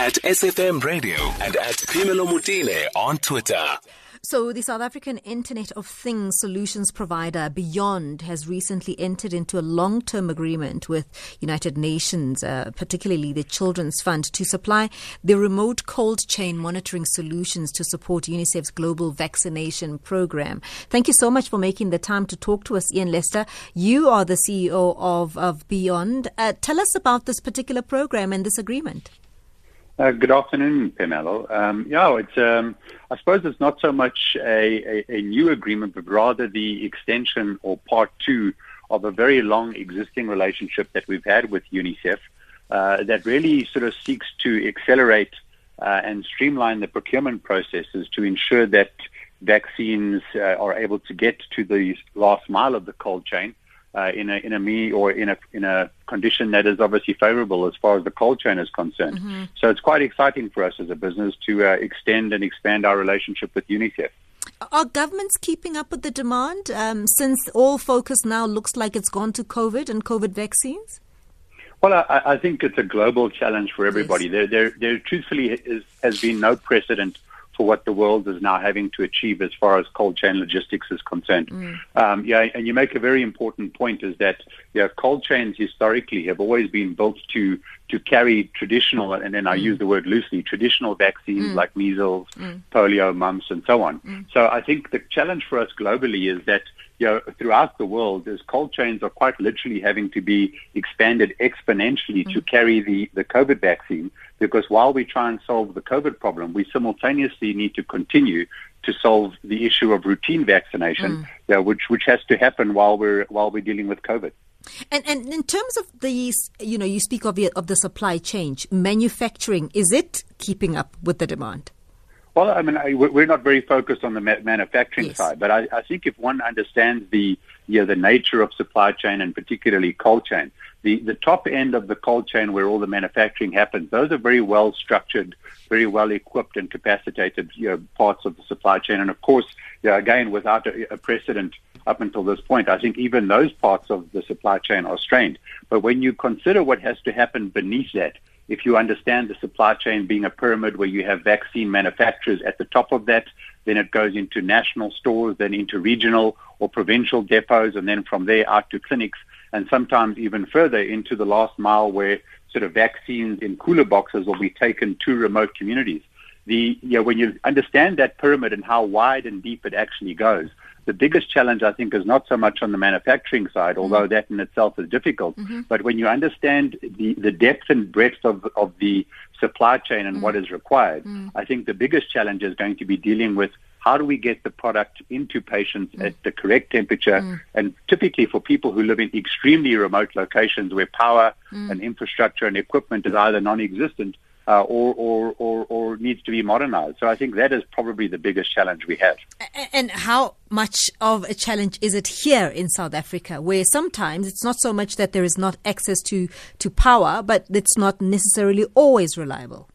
at SFM Radio and at Phemelo Motene on Twitter. So, the South African Internet of Things solutions provider Beyond has recently entered into a long term agreement with United Nations, uh, particularly the Children's Fund, to supply the remote cold chain monitoring solutions to support UNICEF's global vaccination program. Thank you so much for making the time to talk to us, Ian Lester. You are the CEO of, of Beyond. Uh, tell us about this particular program and this agreement. Uh, good afternoon, Phemelo. Um, yeah, it's. Um, I suppose it's not so much a, a, a, new agreement, but rather the extension or part two of a very long existing relationship that we've had with UNICEF uh, that really sort of seeks to accelerate uh, and streamline the procurement processes to ensure that vaccines uh, are able to get to the last mile of the cold chain uh, in a in a me or in a in a condition that is obviously favorable as far as the cold chain is concerned. Mm-hmm. So it's quite exciting for us as a business to uh, extend and expand our relationship with UNICEF. Are governments keeping up with the demand um, since all focus now looks like it's gone to COVID and COVID vaccines? Well, I, I think it's a global challenge for everybody. Yes. There, there, there truthfully is, has been no precedent for what the world is now having to achieve as far as cold chain logistics is concerned. Mm. Um, yeah, and you make a very important point is that yeah, cold chains historically have always been built to to carry traditional, and then I mm. use the word loosely, traditional vaccines mm. like measles, mm. polio, mumps, and so on. Mm. So I think the challenge for us globally is that you know, throughout the world, is cold chains are quite literally having to be expanded exponentially mm-hmm. to carry the, the COVID vaccine. Because while we try and solve the COVID problem, we simultaneously need to continue to solve the issue of routine vaccination, mm. you know, which which has to happen while we're while we're dealing with COVID. And and in terms of these, you know, you speak of the, of the supply chain, manufacturing, is it keeping up with the demand? Well, I mean, I, we're not very focused on the manufacturing yes. side, but I, I, think if one understands the you know, the nature of supply chain and particularly cold chain, the, the top end of the cold chain where all the manufacturing happens, those are very well structured, very well equipped and capacitated you know, parts of the supply chain. And of course, you know, again, without a, a precedent up until this point, I think even those parts of the supply chain are strained. But when you consider what has to happen beneath that, if you understand the supply chain being a pyramid where you have vaccine manufacturers at the top of that, then it goes into national stores, then into regional or provincial depots, and then from there out to clinics, and sometimes even further into the last mile where sort of vaccines in cooler boxes will be taken to remote communities. The, you know, when you understand that pyramid and how wide and deep it actually goes, the biggest challenge, I think, is not so much on the manufacturing side, mm-hmm. although that in itself is difficult. Mm-hmm. But when you understand the, the depth and breadth of, of the supply chain and mm-hmm. what is required, mm. I think the biggest challenge is going to be dealing with how do we get the product into patients mm. at the correct temperature? Mm. And typically for people who live in extremely remote locations where power mm. and infrastructure and equipment is either non-existent, uh, or, or, or, or, needs to be modernized. So I think that is probably the biggest challenge we have. And how much of a challenge is it here in South Africa, where sometimes it's not so much that there is not access to, to power, but it's not necessarily always reliable?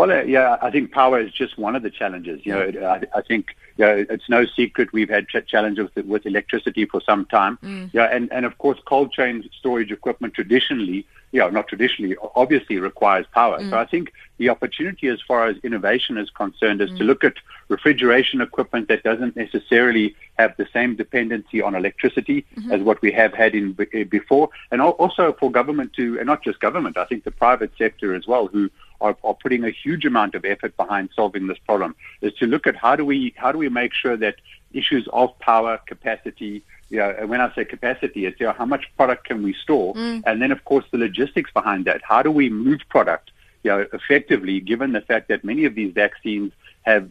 Well, uh, yeah, I think power is just one of the challenges. You know, I, I think you know, it's no secret we've had ch- challenges with, with, electricity for some time. Mm. Yeah, and, and of course, cold chain storage equipment traditionally you know, not traditionally, obviously requires power. Mm. So I think the opportunity as far as innovation is concerned is mm. to look at refrigeration equipment that doesn't necessarily have the same dependency on electricity mm-hmm. as what we have had in before. And also for government to, and not just government, I think the private sector as well, who are, are putting a huge amount of effort behind solving this problem, is to look at how do we, how do we make sure that issues of power, capacity, you know, and when I say capacity, it's you know, how much product can we store, mm. and then of course the logistics behind that. How do we move product, you know, effectively, given the fact that many of these vaccines have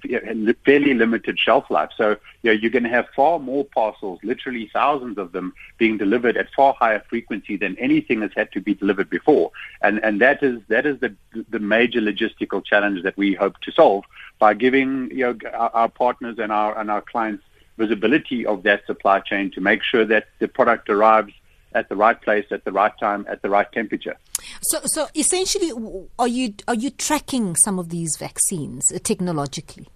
fairly limited shelf life. So, you know, you're going to have far more parcels, literally thousands of them, being delivered at far higher frequency than anything has had to be delivered before. And and that is that is the the major logistical challenge that we hope to solve by giving you know our, our partners and our and our clients visibility of that supply chain to make sure that the product arrives at the right place at the right time at the right temperature. So, so essentially, are you are you tracking some of these vaccines uh, technologically?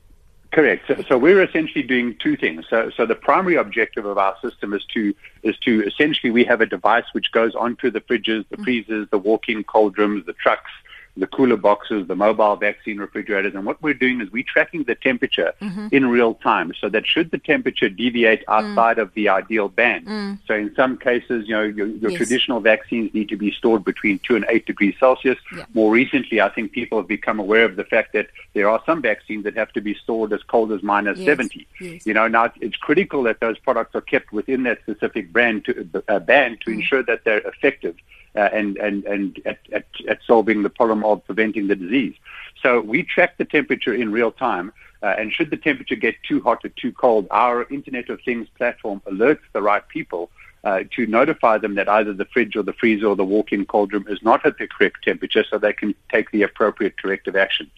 Correct. So, so, we're essentially doing two things. So, so the primary objective of our system is to is to essentially we have a device which goes onto the fridges, the mm. freezers, the walk-in cold rooms, the trucks, the cooler boxes, the mobile vaccine refrigerators. And what we're doing is we're tracking the temperature mm-hmm. in real time so that should the temperature deviate mm. outside mm. of the ideal band. Mm. So in some cases, you know, your, your yes. traditional vaccines need to be stored between two and eight degrees Celsius. Yeah. More recently, I think people have become aware of the fact that there are some vaccines that have to be stored as cold as minus yes. 70. Yes. You know, now it's critical that those products are kept within that specific brand to, uh, band to mm. ensure that they're effective uh, and and and at, at, at solving the problem of preventing the disease. So we track the temperature in real time. Uh, and should the temperature get too hot or too cold, our Internet of Things platform alerts the right people uh, to notify them that either the fridge or the freezer or the walk-in cold room is not at the correct temperature so they can take the appropriate corrective action.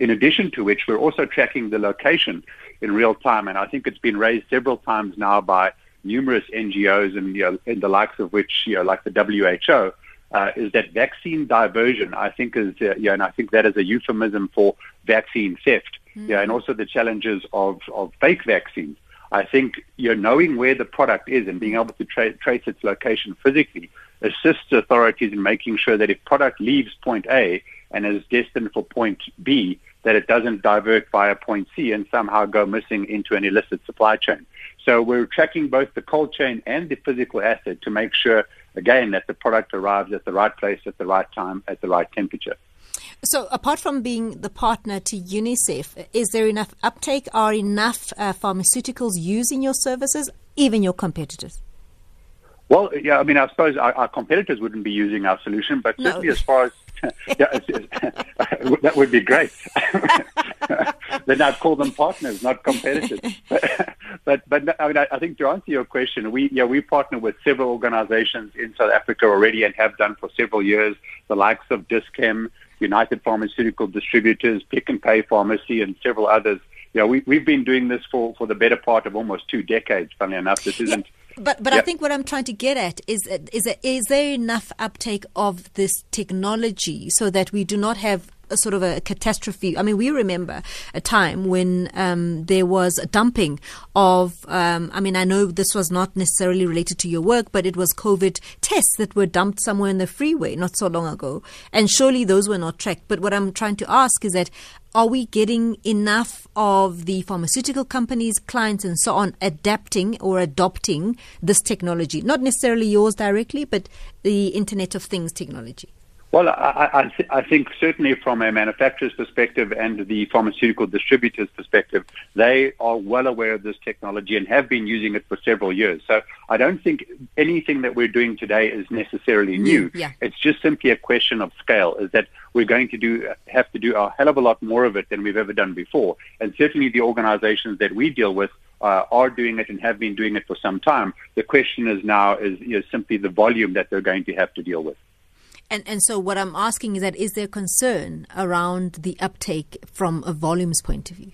In addition to which, we're also tracking the location in real time, and I think it's been raised several times now by numerous NGOs and, you know, and the likes of which, you know, like the WHO, uh, is that vaccine diversion, I think is, uh, yeah, and I think that is a euphemism for vaccine theft, mm-hmm. yeah, and also the challenges of, of fake vaccines. I think you know, knowing where the product is and being able to tra- trace its location physically assists authorities in making sure that if product leaves point A and is destined for point B, that it doesn't divert via point C and somehow go missing into an illicit supply chain. So we're tracking both the cold chain and the physical asset to make sure again, that the product arrives at the right place at the right time at the right temperature. So, apart from being the partner to UNICEF, is there enough uptake? Are enough uh, pharmaceuticals using your services, even your competitors? Well, yeah, I mean, I suppose our, our competitors wouldn't be using our solution, but certainly no. as far as yeah, that would be great. then I'd call them partners, not competitors. But, but, but I mean, I, I think to answer your question, we yeah we partner with several organisations in South Africa already and have done for several years. The likes of Dis-Chem, United Pharmaceutical Distributors, Pick n Pay Pharmacy, and several others. Yeah, we, we've been doing this for, for the better part of almost two decades. Funnily enough, this isn't. Yeah but but. I think what I'm trying to get at is is is there enough uptake of this technology so that we do not have a sort of a catastrophe. I mean, we remember a time when um, there was a dumping of, um, I mean, I know this was not necessarily related to your work, but it was COVID tests that were dumped somewhere in the freeway not so long ago. And surely those were not tracked. But what I'm trying to ask is that are we getting enough of the pharmaceutical companies, clients, and so on adapting or adopting this technology? Not necessarily yours directly, but the Internet of Things technology. Well, I, I, th- I, think certainly from a manufacturer's perspective and the pharmaceutical distributor's perspective, they are well aware of this technology and have been using it for several years. So I don't think anything that we're doing today is necessarily new. Yeah. It's just simply a question of scale, is that we're going to do have to do a hell of a lot more of it than we've ever done before. And certainly the organizations that we deal with uh, are doing it and have been doing it for some time. The question is now is you know, simply the volume that they're going to have to deal with. And and so what I'm asking is that is there concern around the uptake from a volumes point of view?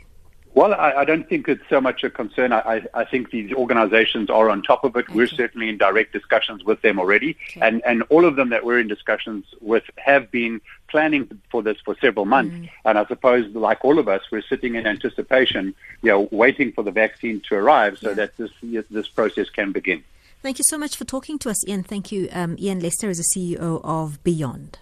Well, I, I don't think it's so much a concern. I, I think these organizations are on top of it. Okay. We're certainly in direct discussions with them already. Okay. And, and all of them that we're in discussions with have been planning for this for several months. Mm. And I suppose, like all of us, we're sitting in anticipation, you know, waiting for the vaccine to arrive so yeah. that this, this process can begin. Thank you so much for talking to us, Ian. Thank you. Um, Ian Lester is the CEO of Beyond.